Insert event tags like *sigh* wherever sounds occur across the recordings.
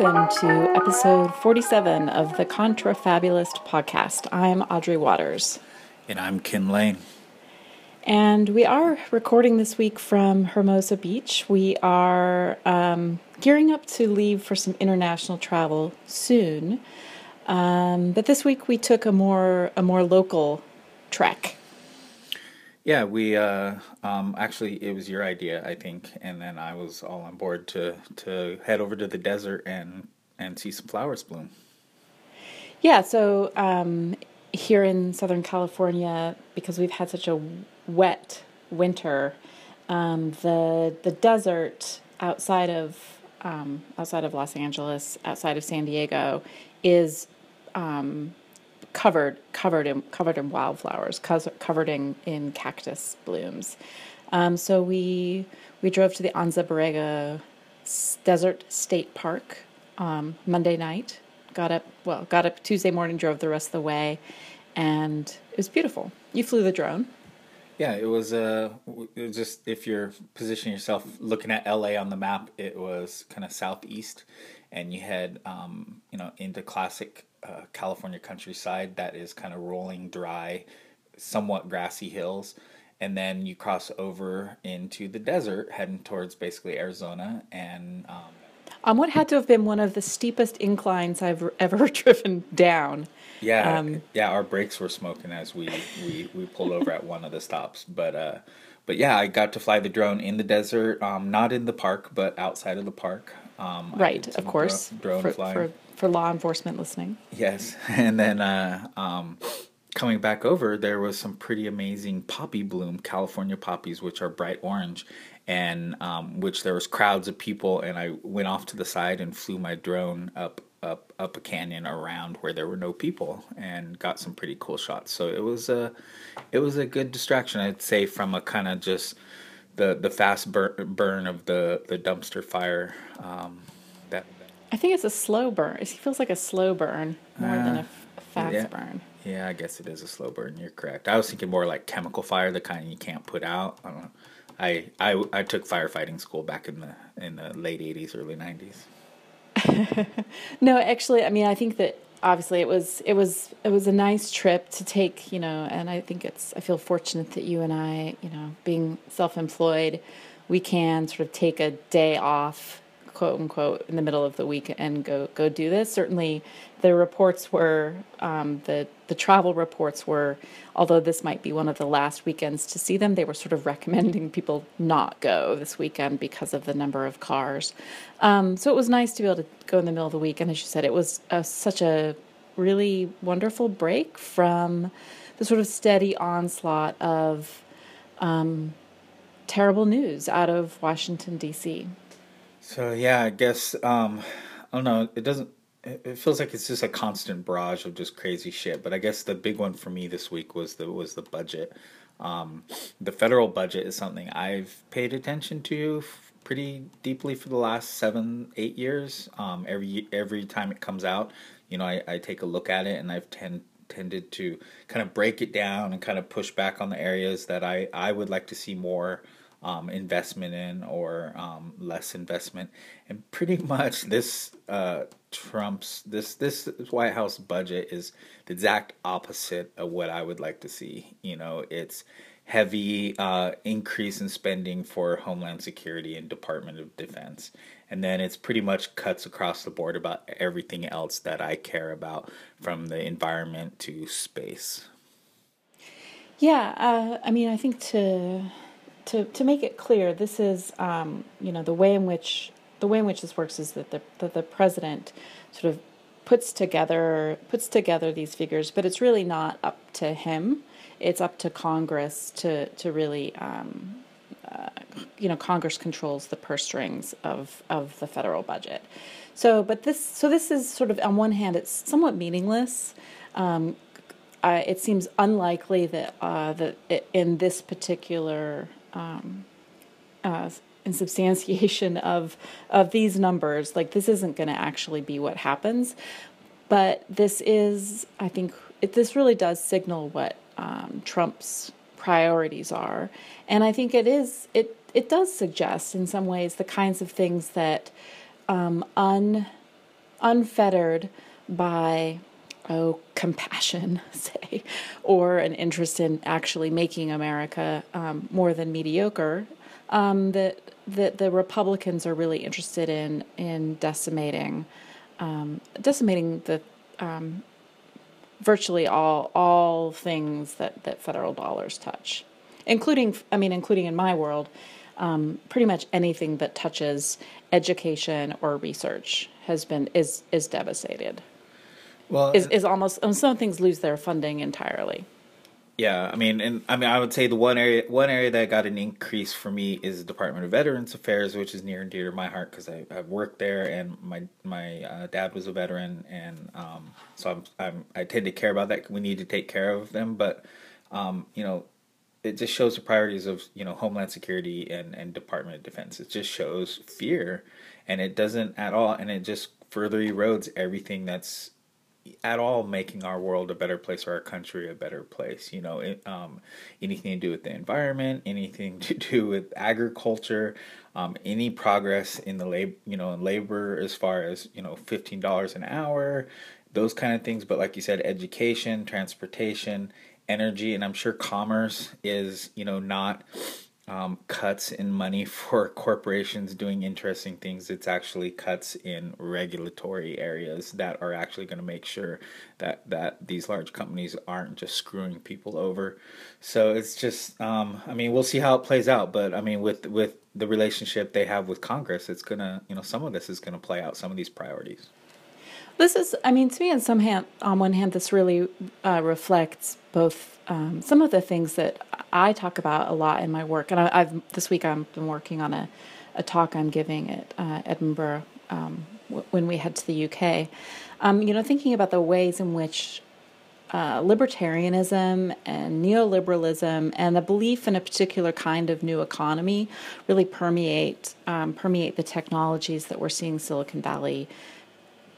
Welcome to episode 47 of the Contrafabulist podcast. I'm Audrey Watters. And I'm Kin Lane. And we are recording this week from Hermosa Beach. We are um, gearing up to leave for some international travel soon. Um, but this week we took a more a more local trek. Yeah, we uh, um, actually it was your idea, I think, and then I was all on board to to head over to the desert and and see some flowers bloom. Yeah, so um, here in Southern California, because we've had such a wet winter, um, the the desert outside of um, outside of Los Angeles, outside of San Diego, is um, covered covered in covered in wildflowers, covered in, in cactus blooms. Um, so we we drove to the Anza Borrego Desert State Park um, Monday night. Got up well, got up Tuesday morning, drove the rest of the way, and it was beautiful. You flew the drone. Yeah, it was. Uh, it was just if you're positioning yourself looking at LA on the map, it was kind of southeast, and you head, um, you know, into classic uh, California countryside that is kind of rolling, dry, somewhat grassy hills. And then you cross over into the desert, heading towards basically Arizona. And um, um, what had to have been one of the steepest inclines I've ever *laughs* driven down. Yeah, um, yeah, our brakes were smoking as we, we, we pulled over at one of the stops. But uh, but yeah, I got to fly the drone in the desert, um, not in the park, but outside of the park. Um, right, of course. Drone, for, flying. For, for law enforcement listening. Yes, *laughs* and then uh, um, coming back over, there was some pretty amazing poppy bloom, California poppies, which are bright orange, and um, which there was crowds of people. And I went off to the side and flew my drone up up up a canyon around where there were no people and got some pretty cool shots. So it was a it was a good distraction, I'd say, from a kind of just the the fast burn, burn of the the dumpster fire. Um, I think it's a slow burn. It feels like a slow burn more uh, than a, fast yeah. burn. Yeah, I guess it is a slow burn. You're correct. I was thinking more like chemical fire, the kind you can't put out. I don't know. I, I, I took firefighting school back in the in the late '80s, early '90s. *laughs* no, actually, I mean, I think that obviously it was it was it was a nice trip to take, you know, and I think it's I feel fortunate that you and I, you know, being self-employed, we can sort of take a day off quote unquote in the middle of the week and go go do this. Certainly, the reports were um, the the travel reports were, although this might be one of the last weekends to see them, they were sort of *laughs* recommending people not go this weekend because of the number of cars. Um, so it was nice to be able to go in the middle of the week, and as you said, it was a, such a really wonderful break from the sort of steady onslaught of um, terrible news out of Washington D.C. So yeah, I guess um, I don't know. It doesn't. It feels like it's just a constant barrage of just crazy shit. But I guess the big one for me this week was the was the budget. Um, the federal budget is something I've paid attention to pretty deeply for the last seven eight years. Um, every every time it comes out, you know, I, I take a look at it, and I've tend tended to kind of break it down and kind of push back on the areas that I I would like to see more um, investment in or um, less investment. And pretty *laughs* much this uh, Trump's this this White House budget is the exact opposite of what I would like to see. You know, it's heavy uh, increase in spending for Homeland Security and Department of Defense. And then it's pretty much cuts across the board about everything else that I care about, from the environment to space. Yeah, uh, I mean, I think to to to make it clear, this is um, you know the way in which the way in which this works is that the that the president sort of puts together puts together these figures, but it's really not up to him. It's up to Congress to to really um, uh, you know Congress controls the purse strings of of the federal budget. So, but this so this is sort of on one hand it's somewhat meaningless. Um, uh, it seems unlikely that uh, that it, in this particular um, uh, *laughs* of of these numbers. Like this isn't going to actually be what happens, but this is, I think, it, this really does signal what um, Trump's priorities are, and I think it is it it does suggest in some ways the kinds of things that um, un unfettered by oh compassion *laughs* say or an interest in actually making america um, more than mediocre um, that that the republicans are really interested in in decimating um, decimating the um, virtually all all things that that federal dollars touch including i mean including in my world um, pretty much anything that touches education or research has been is is devastated. Well, is is almost some things lose their funding entirely. Yeah, I mean, and I mean, I would say the one area one area that got an increase for me is the Department of Veterans Affairs, which is near and dear to my heart because I have worked there, and my my uh, dad was a veteran, and um, so I'm, I'm I tend to care about that. We need to take care of them, but um, you know, it just shows the priorities of you know Homeland Security and and Department of Defense. It just shows fear, and it doesn't at all, and it just further erodes everything that's at all making our world a better place or our country a better place. You know, it, um, anything to do with the environment, anything to do with agriculture, um, any progress in the labor, you know, in labor as far as you know, fifteen dollars an hour, those kind of things. But like you said, education, transportation, energy, and I'm sure commerce is you know not um, cuts in money *laughs* for corporations doing interesting things. It's actually cuts in regulatory areas that are actually going to make sure that that these large companies aren't just screwing people over. So it's just, um, I mean, we'll see how it plays out. But I mean, with with the relationship they have with Congress, it's gonna, you know, some of this is gonna play out. Some of these priorities. This is, I mean, to me, on some hand, on one hand, this really uh, reflects both um, some of the things that I talk about a lot in my work. And I, have this week I've been working on a, a talk I'm giving at uh, Edinburgh um, w- when we head to the UK. Um, you know, thinking about the ways in which uh, libertarianism and neoliberalism and the belief in a particular kind of new economy really permeate um, permeate the technologies that we're seeing Silicon Valley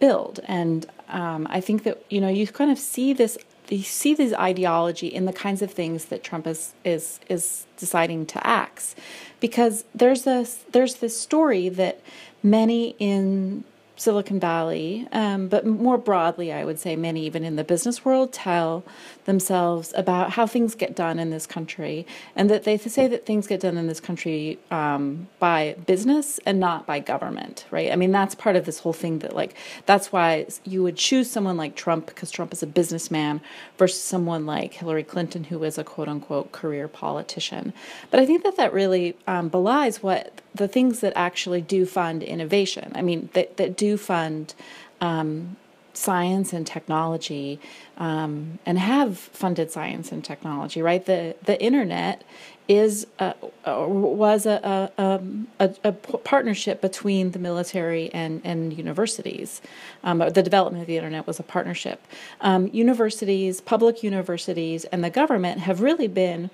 build. And um, I think that you know you kind of see this you see this ideology in the kinds of things that Trump is is is deciding to axe, because there's this there's this story that many in Silicon Valley, um, but more broadly, I would say many even in the business world tell themselves about how things get done in this country, and that they say that things get done in this country um, by business and not by government, right? I mean, that's part of this whole thing that, like, that's why you would choose someone like Trump because Trump is a businessman versus someone like Hillary Clinton, who is a quote unquote career politician. But I think that that really um, belies what the things that actually do fund innovation. I mean, that, that do fund um, science and technology um, and have funded science and technology, right? The, the internet is a, was a, a, a, a, partnership between the military and, and universities. Um, the development of the internet was a partnership. Um, universities, public universities, and the government have really been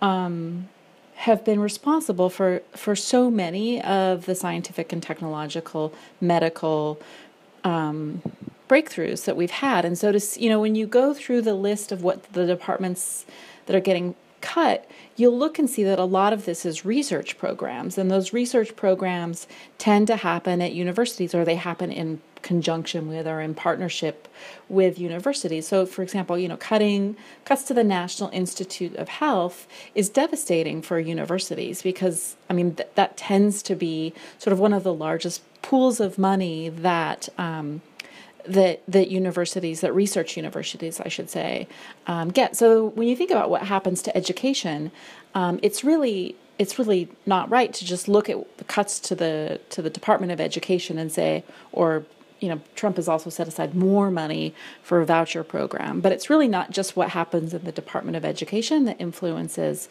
um, have been responsible for, for so many of the scientific and technological, medical um, breakthroughs that we've had. And so, to you know, when you go through the list of what the departments that are getting cut, you'll look and see that a lot of this is research programs, and those research programs tend to happen at universities or they happen in conjunction with or in partnership with universities. So for example, you know, cutting cuts to the National Institute of Health is devastating for universities because I mean th- that tends to be sort of one of the largest pools of money that um, that that universities, that research universities, I should say, um, get. So when you think about what happens to education, um, it's really it's really not right to just look at the cuts to the to the Department of Education and say, or you know, Trump has also set aside more money for a voucher program. But it's really not just what happens in the Department of Education that influences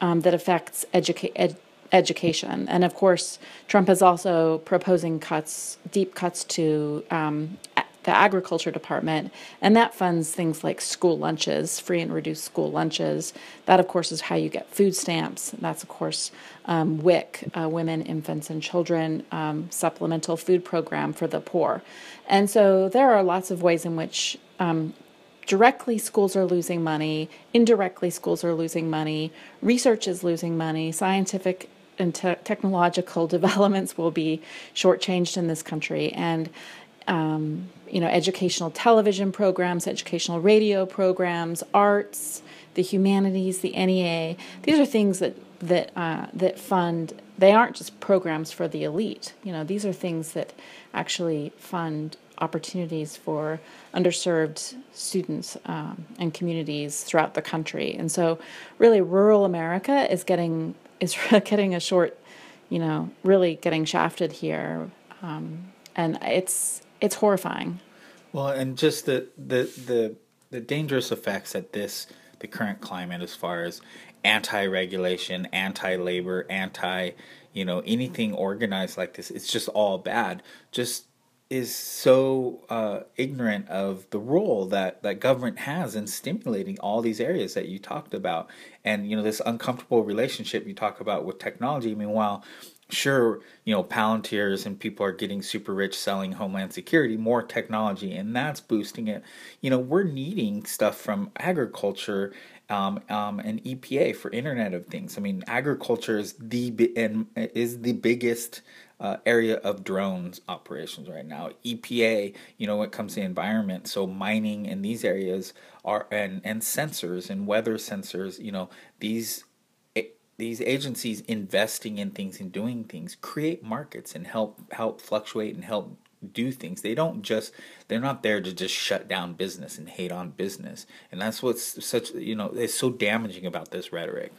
um, that affects educa- ed- education. And of course, Trump is also proposing cuts, deep cuts to um, the agriculture department, and that funds things like school lunches, free and reduced school lunches. That, of course, is how you get food stamps. That's, of course, um, WIC, uh, Women, Infants, and Children um, Supplemental Food Program for the Poor. And so there are lots of ways in which um, directly schools are losing money, indirectly schools are losing money, research is losing money, scientific and te- technological *laughs* developments will be shortchanged in this country. And um, you know, educational television programs, educational radio programs, arts, the humanities, the NEA. These are things that that uh, that fund. They aren't just programs for the elite. You know, these are things that actually fund opportunities for underserved students um, and communities throughout the country. And so, really, rural America is getting is *laughs* getting a short, you know, really getting shafted here, um, and it's it's horrifying. Well, and just the the the the dangerous effects that this the current climate as far as anti-regulation, anti-labor, anti, you know, anything organized like this, it's just all bad. Just is so uh, ignorant of the role that, that government has in stimulating all these areas that you talked about and you know this uncomfortable relationship you talk about with technology meanwhile sure you know palantirs and people are getting super rich selling homeland security more technology and that's boosting it you know we're needing stuff from agriculture um, um, and EPA for Internet of Things. I mean, agriculture is the and is the biggest uh, area of drones operations right now. EPA, you know, when it comes to environment, so mining in these areas are and and sensors and weather sensors. You know, these these agencies investing in things and doing things create markets and help help fluctuate and help do things. They don't just they're not there to just shut down business and hate on business. And that's what's such you know, it's so damaging about this rhetoric.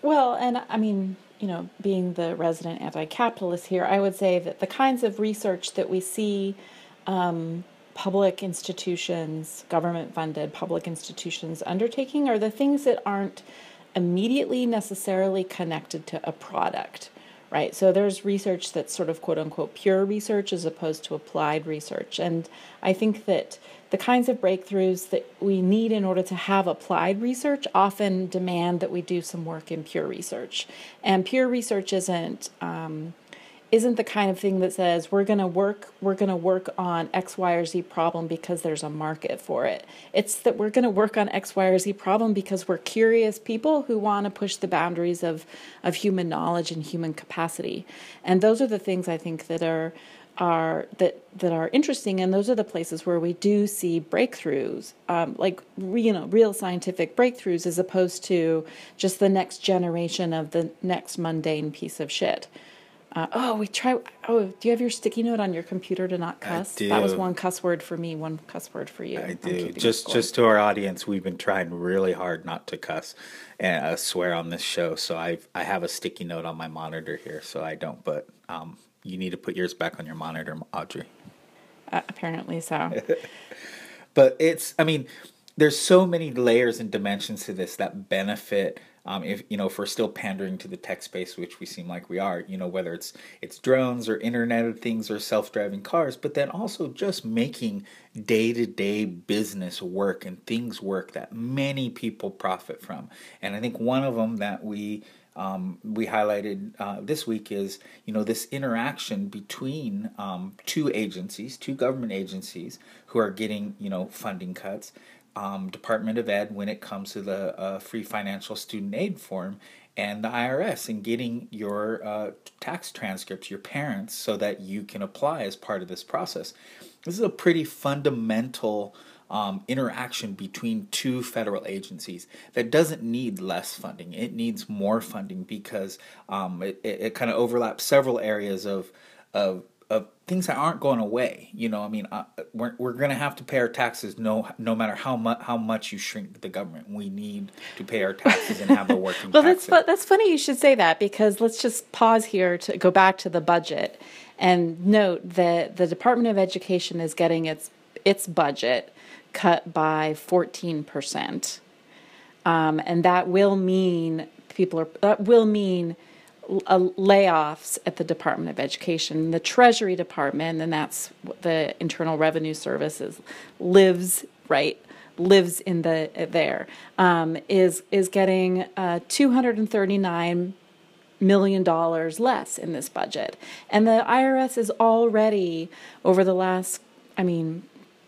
Well, and I mean, you know, being the resident anti capitalist here, I would say that the kinds of research that we see um, public institutions, government funded public institutions undertaking are the things that aren't immediately necessarily connected to a product, right? So there's research that's sort of quote unquote pure research as opposed to applied research. And I think that the kinds of breakthroughs that we need in order to have applied research often demand that we do some work in pure research. And pure research isn't um, isn't the kind of thing that says we're going to work we're going to work on x y or z problem because there's a market for it it's that we're going to work on x y or z problem because we're curious people who want to push the boundaries of of human knowledge and human capacity and those are the things i think that are are that that are interesting, and those are the places where we do see breakthroughs, um, like you know, real scientific breakthroughs, as opposed to just the next generation of the next mundane piece of shit. Uh, oh, we try. Oh, do you have your sticky note on your computer to not cuss? That was one cuss word for me, one cuss word for you. I do. Just, just to our audience, we've been trying really hard not to cuss and uh, swear on this show. So I, I have a sticky note on my monitor here, so I don't. But um, you need to put yours back on your monitor, Audrey. Uh, apparently so. *laughs* but it's, I mean, there's so many layers and dimensions to this that benefit. Um, if you know, if we're still pandering to the tech space, which we seem like we are, you know, whether it's it's drones or Internet of Things or self-driving cars, but then also just making day-to-day business work and things work that many people profit from. And I think one of them that we um, we highlighted uh, this week is you know this interaction between um, two agencies, two government agencies who are getting you know funding cuts. Um, Department of Ed when it comes to the uh, free financial student aid form, and the IRS and getting your uh, tax transcripts, your parents, so that you can apply as part of this process. This is a pretty fundamental um, interaction between two federal agencies that doesn't need less funding. It needs more funding because um, it, it, it kind of overlaps several areas of, of of things that aren't going away. You know, I mean, uh, we're we're to have to pay our taxes no no matter how much how much you shrink the government. We need to pay our taxes and have a *laughs* working. well, that's fu- that's funny you should say that because let's just pause here to go back to the budget and note that the Department of Education is getting its its budget cut by 14%. Um, and that will mean people are, that will mean layoffs at the Department of Education. The Treasury Department, and that's the Internal Revenue Services, lives, right? lives in the there um, is is getting uh, 239 million dollars less in this budget and the IRS is already over the last I mean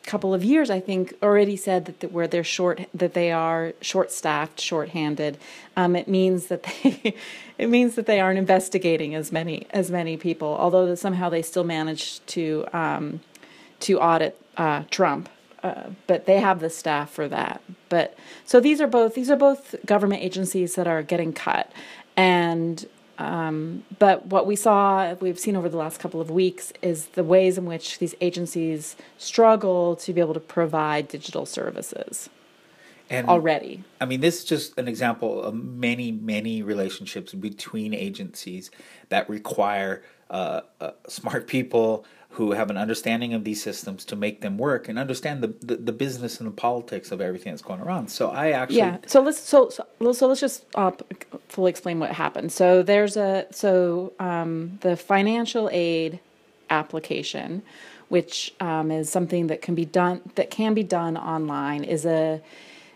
couple of years, I think, already said that the, where they're short, that they are short-staffed, short-handed. Um, it means that they, *laughs* it means that they aren't investigating as many as many people. Although somehow they still manage to um, to audit uh, Trump. Uh, but they have the staff for that. But so these are both these are both government agencies that are getting cut, and um, but what we saw, we've seen over the last couple of weeks, is the ways in which these agencies struggle to be able to provide digital services and already. I mean, this is just an example of many, many relationships between agencies that require uh, uh, smart people who have an understanding of these systems to make them work and understand the, the, the, business and the politics of everything that's going around. So I actually yeah. So let's so so, so let's just uh, fully explain what happened. So there's a so um, the financial aid application, which um, is something that can be done that can be done online, is a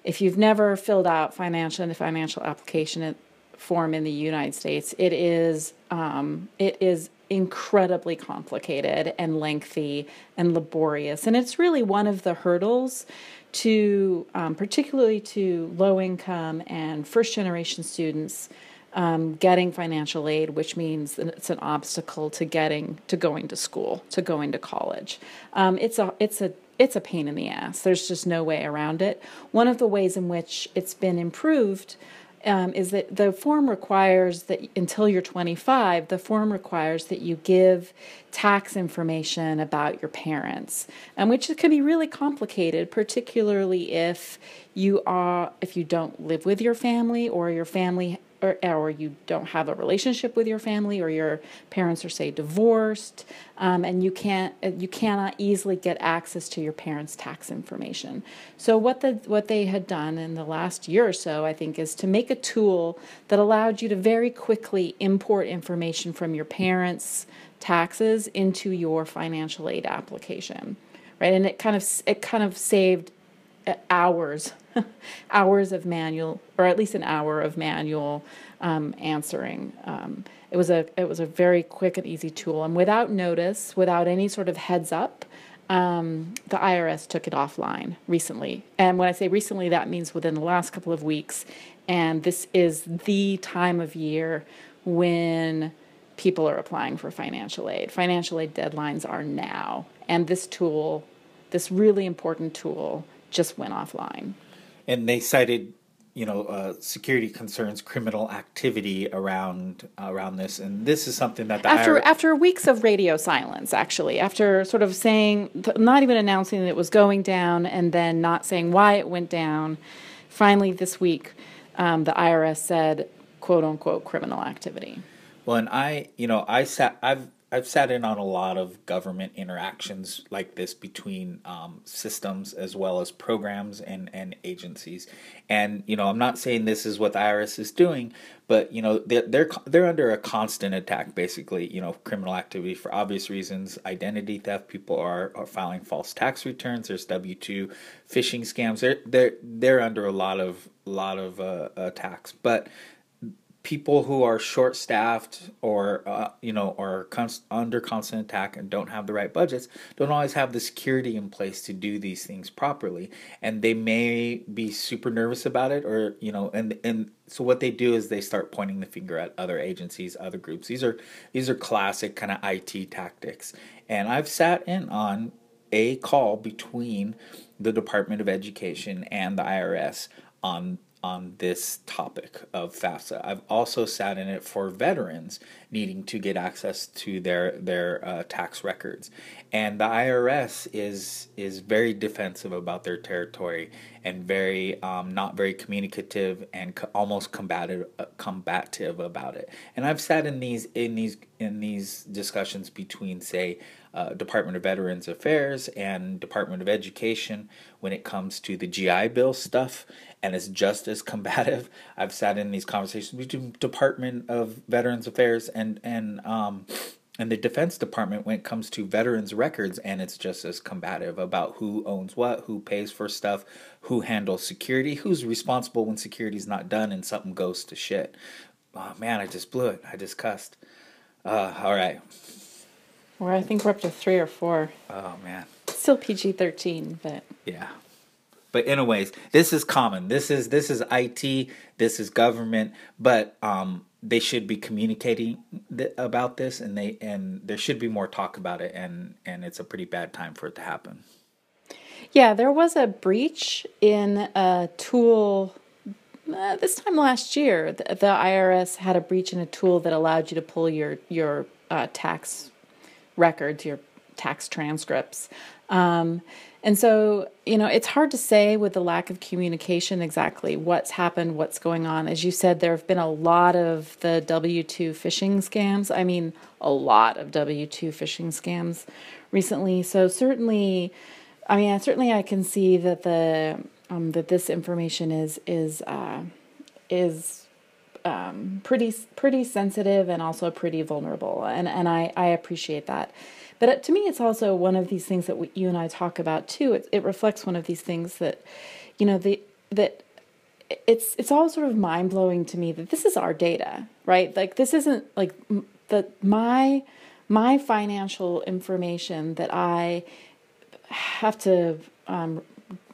if you've never filled out financial and financial application form in the United States, it is um, it is incredibly complicated and lengthy and laborious. And it's really one of the hurdles to, um, particularly to low income and first generation students. Um, getting financial aid, which means it's an obstacle to getting to going to school, to going to college. Um, it's a it's a it's a pain in the ass. There's just no way around it. One of the ways in which it's been improved um, is that the form requires that until you're 25, the form requires that you give tax information about your parents, and which can be really complicated, particularly if you are if you don't live with your family or your family or, or you don't have a relationship with your family or your parents are say divorced um, and you can't you cannot easily get access to your parents tax information. So what the what they had done in the last year or so i think is to make a tool that allowed you to very quickly import information from your parents taxes into your financial aid application right? And it kind of it kind of saved hours, *laughs* hours of manual, or at least an hour of manual um, answering. Um, it was a it was a very quick and easy tool, and without notice, without any sort of heads up, um, the IRS took it offline recently. And when I say recently, that means within the last couple of weeks. And this is the time of year when people are applying for financial aid. Financial aid deadlines are now, and this tool, this really important tool, just went offline. And they cited, you know, uh, security concerns, criminal activity around around this, and this is something that the after after weeks of radio silence, actually, after sort of saying, not even announcing that it was going down, and then not saying why it went down. Finally, this week, um, the IRS said, "quote unquote" criminal activity. Well, and I, you know, I sat, I've I've sat in on a lot of government interactions like this between um, systems as well as programs and, and agencies. And you know, I'm not saying this is what the IRS is doing, but you know, they're they're they're under a constant attack. Basically, you know, criminal activity for obvious reasons, identity theft. People are, are filing false tax returns. There's W two phishing scams. They're they're they're under a lot of lot of uh, attacks, but people who are short staffed or uh, you know are const- under constant attack and don't have the right budgets don't always have the security in place to do these things properly. And they may be super nervous about it or you know and and so what they do is they start pointing the finger at other agencies other groups. These are these are classic kind of IT tactics. And I've sat in on a call between the Department of Education and the IRS on on this topic of FAFSA. I've also sat in it for veterans needing to get access to their their uh, tax records, and the IRS is is very defensive about their territory and very um, not very communicative and co- almost combative uh, combative about it. And I've sat in these in these in these discussions between say uh, Department of Veterans Affairs and Department of Education when it comes to the GI Bill stuff, and it's just as combative. *laughs* I've sat in these conversations between Department of Veterans Affairs and and um, and the Defense Department when it comes to veterans records, and it's just as combative about who owns what, who pays for stuff, who handles security, who's responsible when security's not done and something goes to shit. Oh man, I just blew it. I just cussed. Uh, all right. Or I think we're up to three or four. Oh man. Still PG thirteen, but yeah. But anyways, this is common. This is this is IT. This is government. But um, they should be communicating th- about this, and they and there should be more talk about it, and and it's a pretty bad time for it to happen. Yeah, there was a breach in a tool uh, this time last year. The, the, IRS had a breach in a tool that allowed you to pull your your uh, tax records, your tax transcripts. Um, and so, you know, it's hard to say with the lack of communication exactly what's happened, what's going on. As you said, there have been a lot of the W 2 phishing scams. I mean, a lot of W 2 phishing scams recently. So, certainly, I mean, certainly I can see that the um, that this information is is uh, is um, pretty pretty sensitive and also pretty vulnerable, and and I I appreciate that. But to me, it's also one of these things that we, you and I talk about too. It, it reflects one of these things that, you know, the that it's it's all sort of mind blowing to me that this is our data, right? Like this isn't like that my my financial information that I have to um,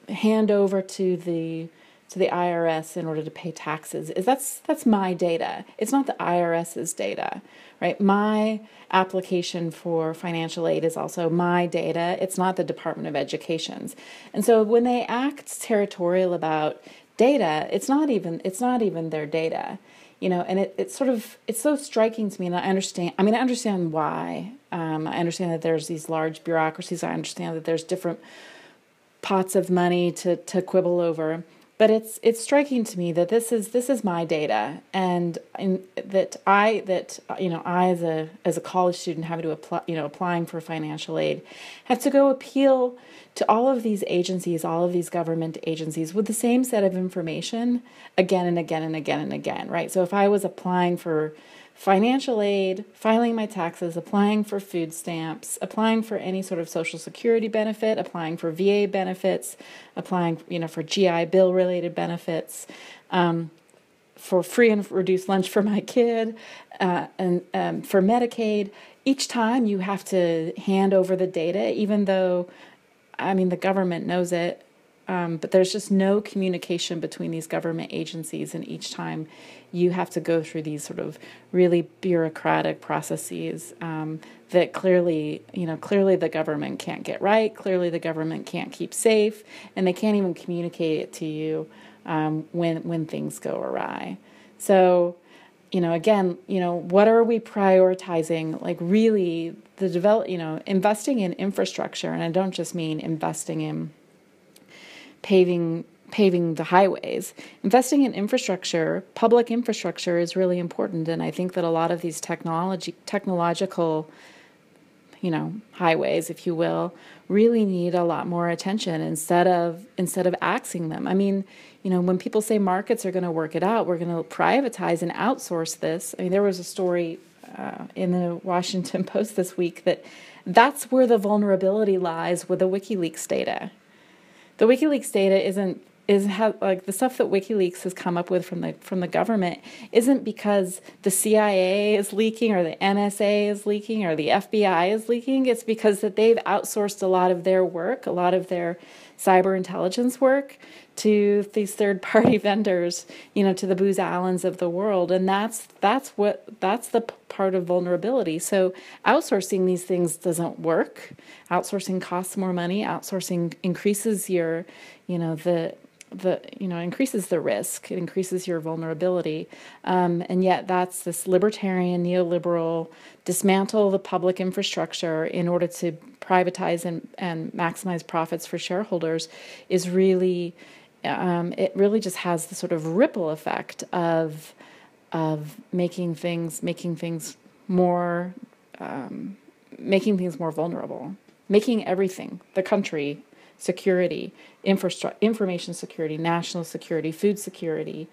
hand over to the to the IRS in order to pay taxes is that's that's my data. It's not the IRS's data, right? My application for financial aid is also my data. It's not the Department of Education's. And so when they act territorial about data, it's not even it's not even their data. You know, and it, it's sort of it's so striking to me, and I understand. I mean, I understand why. Um, I understand that there's these large bureaucracies. I understand that there's different pots of money to to quibble over but it's it's striking to me that this is this is my data and in, that I that you know I as a as a college student having to apply you know applying for financial aid have to go appeal to all of these agencies all of these government agencies with the same set of information again and again and again and again right? So if I was applying for financial aid, filing my taxes, applying for food stamps, applying for any sort of social security benefit, applying for VA benefits, applying, you know, for GI Bill related benefits, um, for free and reduced lunch for my kid, uh, and um, for Medicaid. Each time you have to hand over the data, even though, I mean, the government knows it, um, but there's just no communication between these government agencies, and each time you have to go through these sort of really bureaucratic processes um, that clearly, you know, clearly the government can't get right. Clearly, the government can't keep safe, and they can't even communicate it to you um, when when things go awry. So, you know, again, you know, what are we prioritizing? Like, really, the develop, you know, investing in infrastructure, and I don't just mean investing in paving paving the highways. Investing in infrastructure, public infrastructure is really important and I think that a lot of these technology technological you know, highways if you will, really need a lot more attention instead of instead of axing them. I mean, you know, when people say markets are going to work it out, we're going to privatize and outsource this. I mean, there was a story uh, in the Washington *laughs* Post this week that that's where the vulnerability lies with the WikiLeaks data. The WikiLeaks data isn't is how like the stuff that WikiLeaks has come up with from the from the government isn't because the CIA is leaking or the NSA is leaking or the FBI is leaking. It's because that they've outsourced a lot of their work, a lot of their cyber intelligence work to these third party *laughs* vendors, you know, to the Booz Allens of the world, and that's that's what that's the part of vulnerability. So outsourcing these things doesn't work. Outsourcing costs more money. Outsourcing increases your, you know, the the you know increases the risk it increases your vulnerability um, and yet that's this libertarian neoliberal dismantle the public infrastructure in order to privatize and, and maximize profits for shareholders is really um, it really just has the sort of ripple effect of of making things making things more um, making things more vulnerable making everything the country security, infrastructure, information security, national security, food security,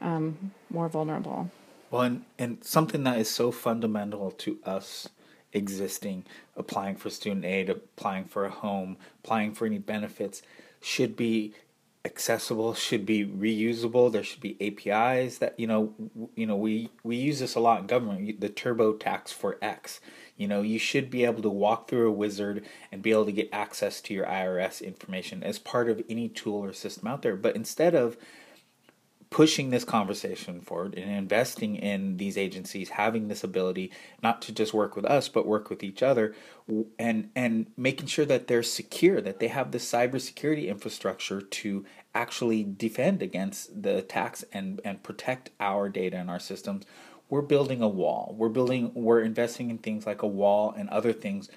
um, more vulnerable. Well, and, and something that is so fundamental to us existing, applying for student aid, applying for a home, applying for any benefits, should be accessible, should be reusable. There should be APIs that you know. You know, we we use this a lot in government. The TurboTax for X. You know, you should be able to walk through a wizard and be able to get access to your IRS information as part of any tool or system out there. But instead of pushing this conversation forward and investing in these agencies having this ability not to just work with us but work with each other and and making sure that they're secure that they have the cybersecurity infrastructure to actually defend against the attacks and and protect our data and our systems. We're building a wall. We're building we're investing in things like a wall and other things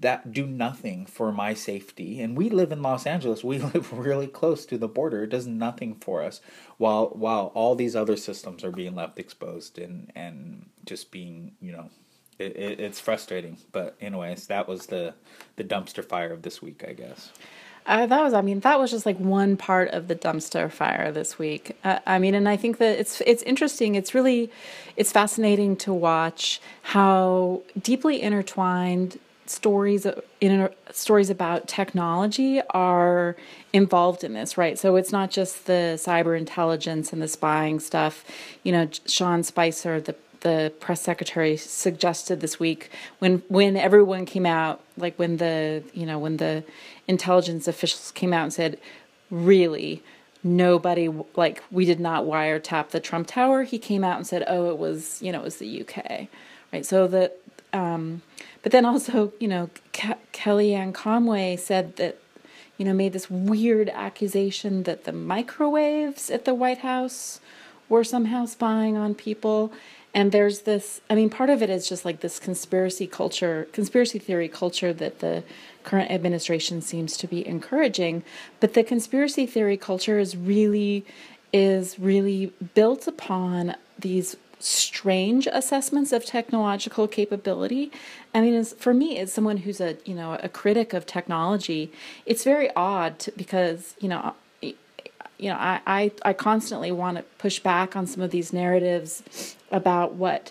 that do nothing for my safety. And we live in Los Angeles. We *laughs* live really close to the border. It does nothing for us while while all these other systems are being left exposed and and just being, you know, it, it, it's frustrating. But anyways, that was the the dumpster fire of this week, I guess. Uh, that was, I mean, that was just like one part of the dumpster fire this week. Uh, I mean, and I think that it's it's interesting. It's really, it's fascinating to watch how deeply intertwined stories in stories about technology are involved in this, right? So it's not just the cyber intelligence and the spying stuff. You know, Sean Spicer, the the press secretary, suggested this week when when everyone came out, like when the you know when the intelligence officials came out and said, really nobody like we did not wiretap the Trump Tower. He came out and said, "Oh, it was you know it was the UK," right? So the um, but then also, you know, Ke- Kellyanne Conway said that, you know, made this weird accusation that the microwaves at the White House were somehow spying on people. And there's this, I mean, part of it is just like this conspiracy culture, conspiracy theory culture that the current administration seems to be encouraging. But the conspiracy theory culture is really, is really built upon these strange assessments of technological capability. I mean, for me, as someone who's a you know a critic of technology, it's very odd to, because you know. You know, I, I, I constantly want to push back on some of these narratives about what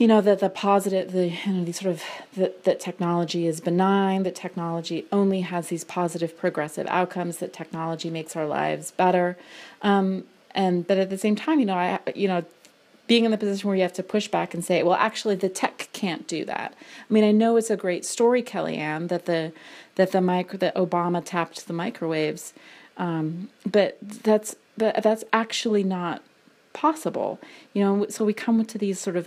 you know that the positive the you know these sort of that that technology is benign that technology only has these positive progressive outcomes that technology makes our lives better um, and but at the same time you know i you know being in the position where you have to push back and say, well, actually, the tech can't do that. I mean, I know it's a great story, Kellyanne, that the that the micro that Obama tapped the microwaves, um, but that's but that's actually not possible. You know, so we come to these sort of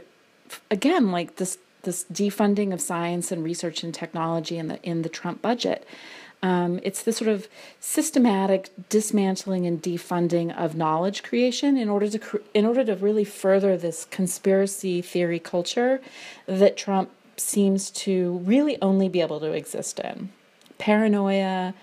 again like this this defunding of science and research and technology in the in the Trump budget. Um, it's the sort of systematic dismantling and defunding of knowledge creation in order to cre- in order to really further this conspiracy theory culture that Trump seems to really only be able to exist in. Paranoia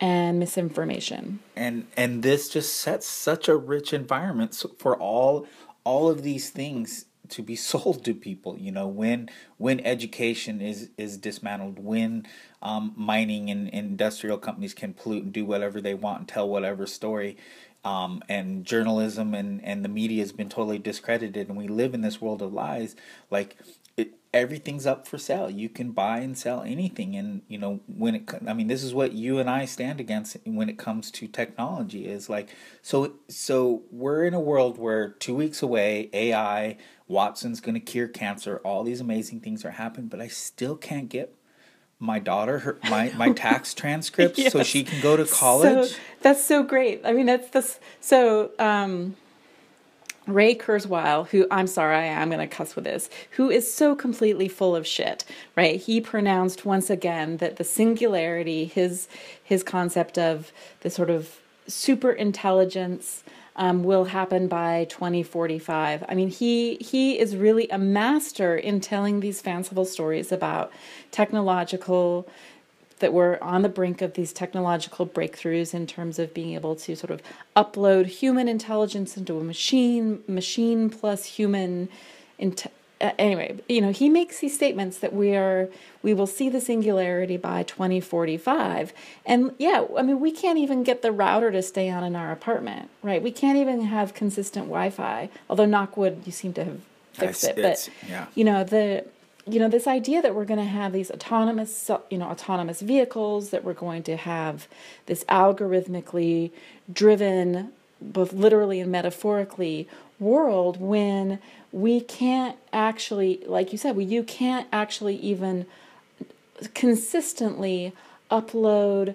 and misinformation. And and this just sets such a rich environment for all all of these things to be *laughs* sold to people you know when when education is is dismantled when um, mining and, industrial companies can pollute and do whatever they want and tell whatever story um, and journalism and, and the media has been totally discredited and we live in this world of lies like it, everything's up for sale. You can buy and sell anything and you know when it i mean this is what you and i stand against when it comes to technology is like so so we're in a world where two weeks away ai Watson's going to cure cancer. All these amazing things are happening, but I still can't get my daughter her *laughs* my my tax transcripts yes. so she can go to *laughs* college. So, that's so great. I mean, that's this. So um, Ray Kurzweil, who I'm sorry, I am going to cuss with this, who is so completely full of shit, right? He pronounced once again that the singularity, his his concept of the sort of super intelligence um, will happen by 2045. I mean, he he is really a master in telling these fanciful stories about technological that we're on the brink of these technological breakthroughs in terms of being able to sort of upload human intelligence into a machine, machine plus human uh, anyway, you know, he makes these statements that we are we will see the singularity by 2045. And yeah, I mean, we can't even get the router to stay on in our apartment, right? We can't even have consistent Wi-Fi. Although Knockwood, you seem to have fixed it, but yeah. you know the you know this idea that we're going to have these autonomous you know autonomous vehicles that we're going to have this algorithmically driven both literally and metaphorically world when we can't actually, like you said, we, you can't actually even consistently upload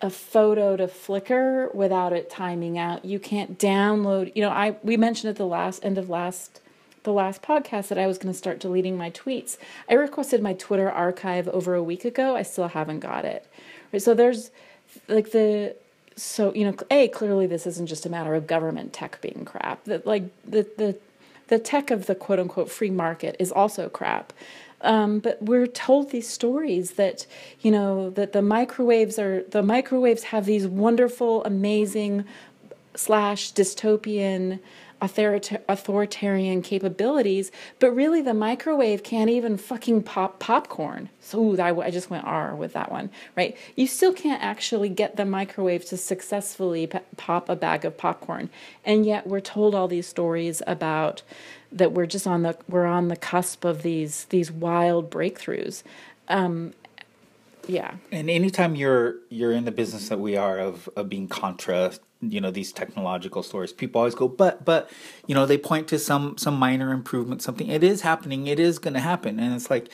a photo to Flickr without it timing out. You can't download. You know, I we mentioned at the last end of last the last podcast that I was going to start deleting my tweets. I requested my Twitter archive over a week ago. I still haven't got it. Right, so there's like the so you know a clearly this isn't just a matter of government tech being crap. That like the the the tech of the quote unquote free market is also crap. Um, but we're told these stories that you know that the microwaves are the microwaves have these wonderful, amazing slash dystopian authoritarian capabilities, but really the microwave can't even fucking pop popcorn. So I, I just went R with that one, right? You still can't actually get the microwave to successfully pop a bag of popcorn, and yet we're told all these stories about that we're just on the we're on the cusp of these these wild breakthroughs. Um, yeah. And anytime you're you're in the business that we are of of being contra you know these technological stories. People always go but but you know they point to some some minor improvement something. It is happening. It is going to happen. And it's like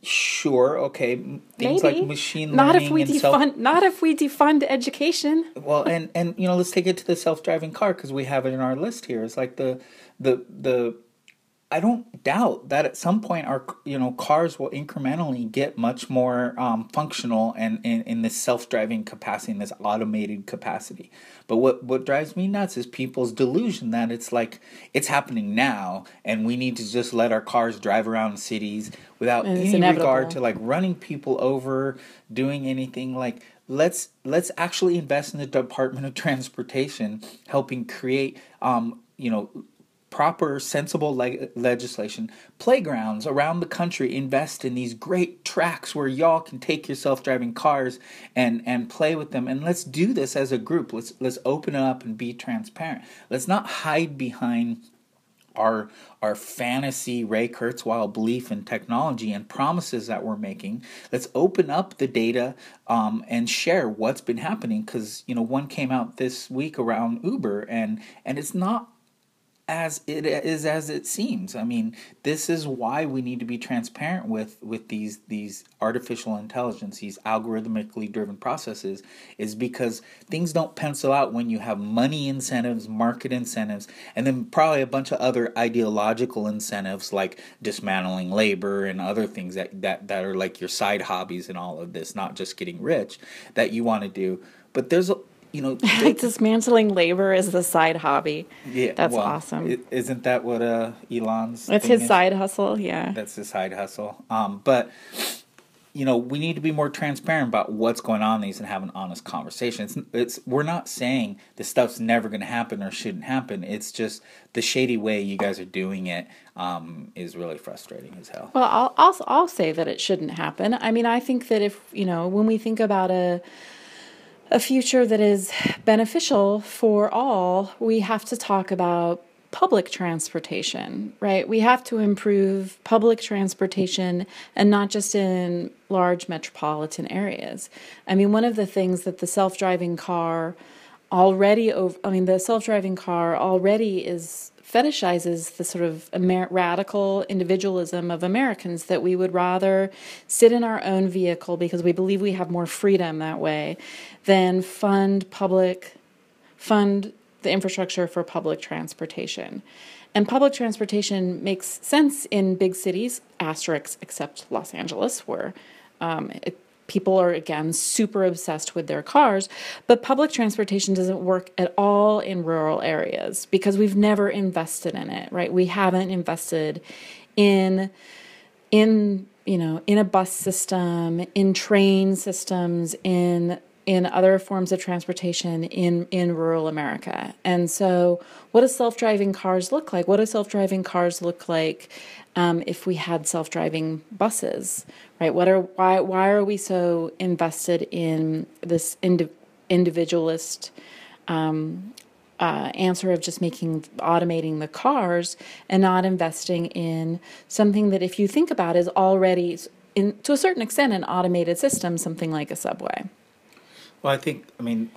sure okay things Maybe. like machine not learning if we defund self- not if we defund education. Well and and you know let's take it to the self-driving car because we have it in our list here. It's like the the the I don't doubt that at some point our you know cars will incrementally get much more um, functional and in, this self-driving capacity, in this automated capacity. But what what drives me nuts is people's delusion that it's like it's happening now, and we need to just let our cars drive around cities without any inevitable. regard to like running people over, doing anything like let's let's actually invest in the Department of Transportation, helping create um, you know proper, sensible leg- legislation, playgrounds around the country invest in these great tracks where y'all can take your self-driving cars and and play with them. And let's do this as a group. Let's let's open it up and be transparent. Let's not hide behind our our fantasy Ray Kurzweil belief in technology and promises that we're making. Let's open up the data um, and share what's been happening because you know one came out this week around Uber and and it's not as it is as it seems. I mean, this is why we need to be transparent with with these these artificial intelligence, these algorithmically driven processes, is because things don't pencil out when you have money incentives, market incentives, and then probably a bunch of other ideological incentives like dismantling labor and other things that that that are like your side hobbies and all of this, not just getting rich that you want to do. But there's a you know, *laughs* they, dismantling labor is the side hobby. Yeah, that's well, awesome. Isn't that what uh, Elon's? That's his is? side hustle. Yeah, that's his side hustle. Um, but you know, we need to be more transparent about what's going on in these and have an honest conversation. It's, it's we're not saying this stuff's never going to happen or shouldn't happen. It's just the shady way you guys are doing it um, is really frustrating as hell. Well, I'll, I'll I'll say that it shouldn't happen. I mean, I think that if you know, when we think about a a future that is beneficial for all, we have to talk about public transportation, right? We have to improve public transportation and not just in large metropolitan areas. I mean, one of the things that the self driving car already, over, I mean, the self driving car already is fetishizes the sort of Amer- radical individualism of Americans that we would rather sit in our own vehicle because we believe we have more freedom that way than fund public fund the infrastructure for public transportation. And public transportation makes sense in big cities, asterisks except Los Angeles, where um, it, people are again super obsessed with their cars but public transportation doesn't work at all in rural areas because we've never invested in it right? We haven't invested in in you know in a bus system in train systems in in other forms of transportation in in rural America. And so, what do self-driving cars look like? What do self-driving cars look like um, if we had self-driving buses? Right? What are why why are we so invested in this indi- individualist um, uh, answer of just making automating the cars and not investing in something that, if you think about, is already in to a certain extent an automated system, something like a subway. Well, I think, I mean,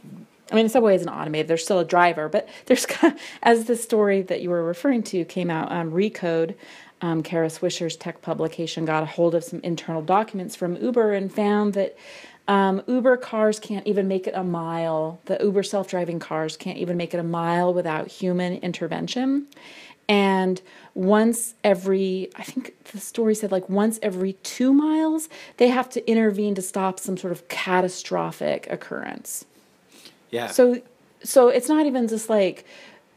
I mean, the subway isn't automated. There's still a driver, but *laughs* there's, as the story that you were referring to came out, um, Recode, um, Kara Swisher's tech publication, got a hold of some internal documents from Uber and found that Um, Uber cars can't even make it a mile. The Uber self driving cars can't even make it a mile without human intervention. And once every, I think the story said like once every two miles, they have to intervene to stop some sort of catastrophic occurrence. Yeah. So, so it's not even just like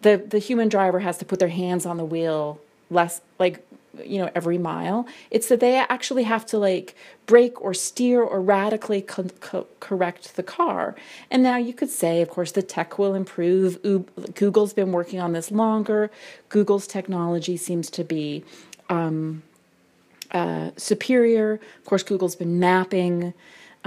the the human driver has to put their hands on the wheel less like you know every mile. It's that they actually have to like brake or steer or radically co- co- correct the car. And now you could say of course the tech will improve. Google's been working on this longer. Google's technology seems to be um, uh, superior. Of course google's been mapping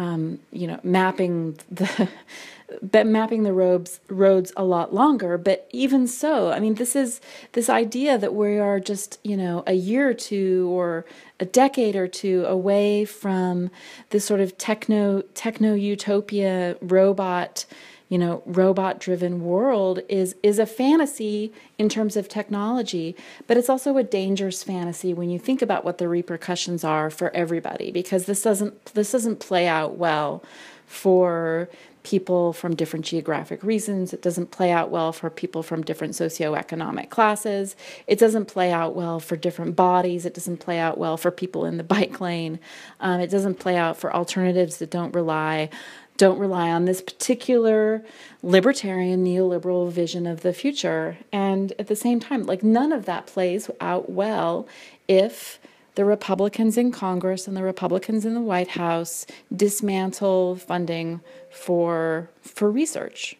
um, you know mapping the *laughs* mapping the roads roads a lot longer. But even so i mean this is this idea that we are just you know a year or two or a decade or two away from this sort of techno techno utopia robot you know robot driven world is is a fantasy in terms of technology but it's also a dangerous fantasy when you think about what the repercussions are for everybody because this doesn't this doesn't play out well for people from different geographic reasons. It doesn't play out well for people from different socioeconomic classes. It doesn't play out well for different bodies. It doesn't play out well for people in the bike lane. Um, it doesn't play out for alternatives that don't rely don't rely on this particular libertarian neoliberal vision of the future. And at the same time, like none of that plays out well if the Republicans in Congress and the Republicans in the White House dismantle funding for for research.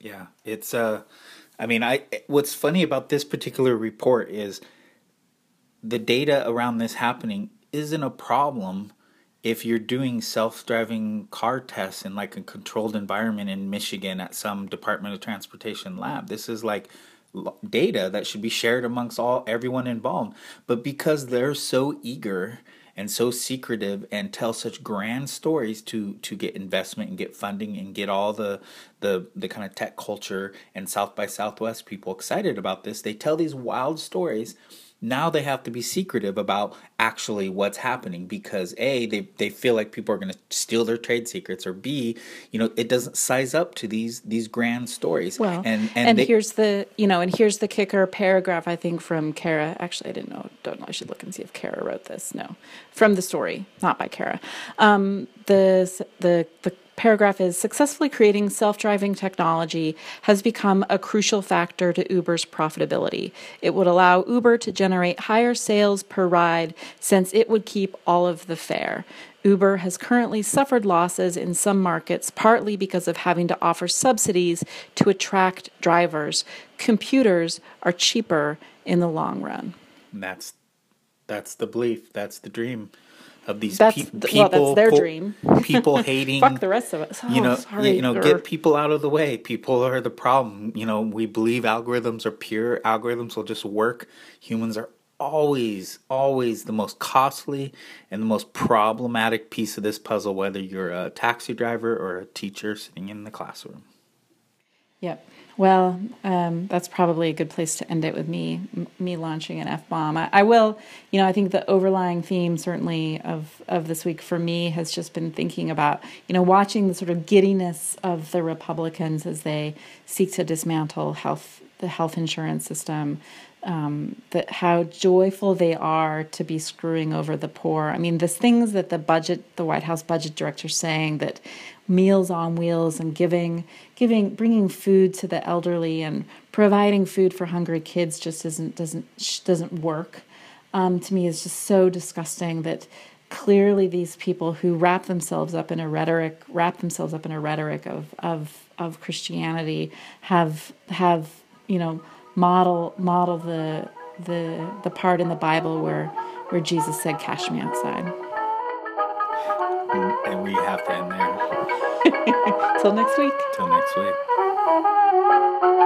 Yeah, it's uh I mean, I what's funny about this particular report is the data around this happening isn't a problem if you're doing self-driving car tests in like a controlled environment in Michigan at some Department of Transportation lab. This is like data that should be shared amongst all everyone involved but because they're so eager and so secretive and tell such grand stories to to get investment and get funding and get all the the the kind of tech culture and south by southwest people excited about this they tell these wild stories now they have to be secretive about actually what's happening because a they, they feel like people are going to steal their trade secrets or b you know it doesn't size up to these these grand stories. Well and and, and they, here's the you know and here's the kicker paragraph i think from kara. Actually i didn't know don't know i should look and see if kara wrote this. No. From the story not by kara. Um, the the the paragraph is successfully creating self driving technology has become a crucial factor to Uber's profitability. It would allow Uber to generate higher sales per ride since it would keep all of the fare. Uber has currently suffered losses in some markets, partly because of having to offer subsidies to attract drivers. Computers are cheaper in the long run. that's that's the belief. That's the dream of these that's, pe- people. Well, that's their po- dream. *laughs* people hating. Fuck the rest of us. Oh, you know, sorry, you know, get people out of the way. People are the problem. You know, we believe algorithms are pure. Algorithms will just work. Humans are always, always the most costly and the most problematic piece of this puzzle. Whether you're a taxi driver or a teacher sitting in the classroom. Yep. Well, um, that's probably a good place to end it with me me launching an f bomb. I, I, will, you know, I think the overlying theme certainly of of this week for me has just been thinking about, you know, watching the sort of giddiness of the Republicans as they seek to dismantle health the health insurance system, um, that how joyful they are to be screwing over the poor. I mean, the things that the budget, the White House budget director, saying that meals on wheels and giving, giving, bringing food to the elderly and providing food for hungry kids just isn't doesn't doesn't work. Um, to me, is just so disgusting that clearly these people who wrap themselves up in a rhetoric, wrap themselves up in a rhetoric of of of Christianity, have have you know model model the the the part in the Bible where where Jesus said, "Cash me outside." And we have to end there. *laughs* Till next week. Till next week.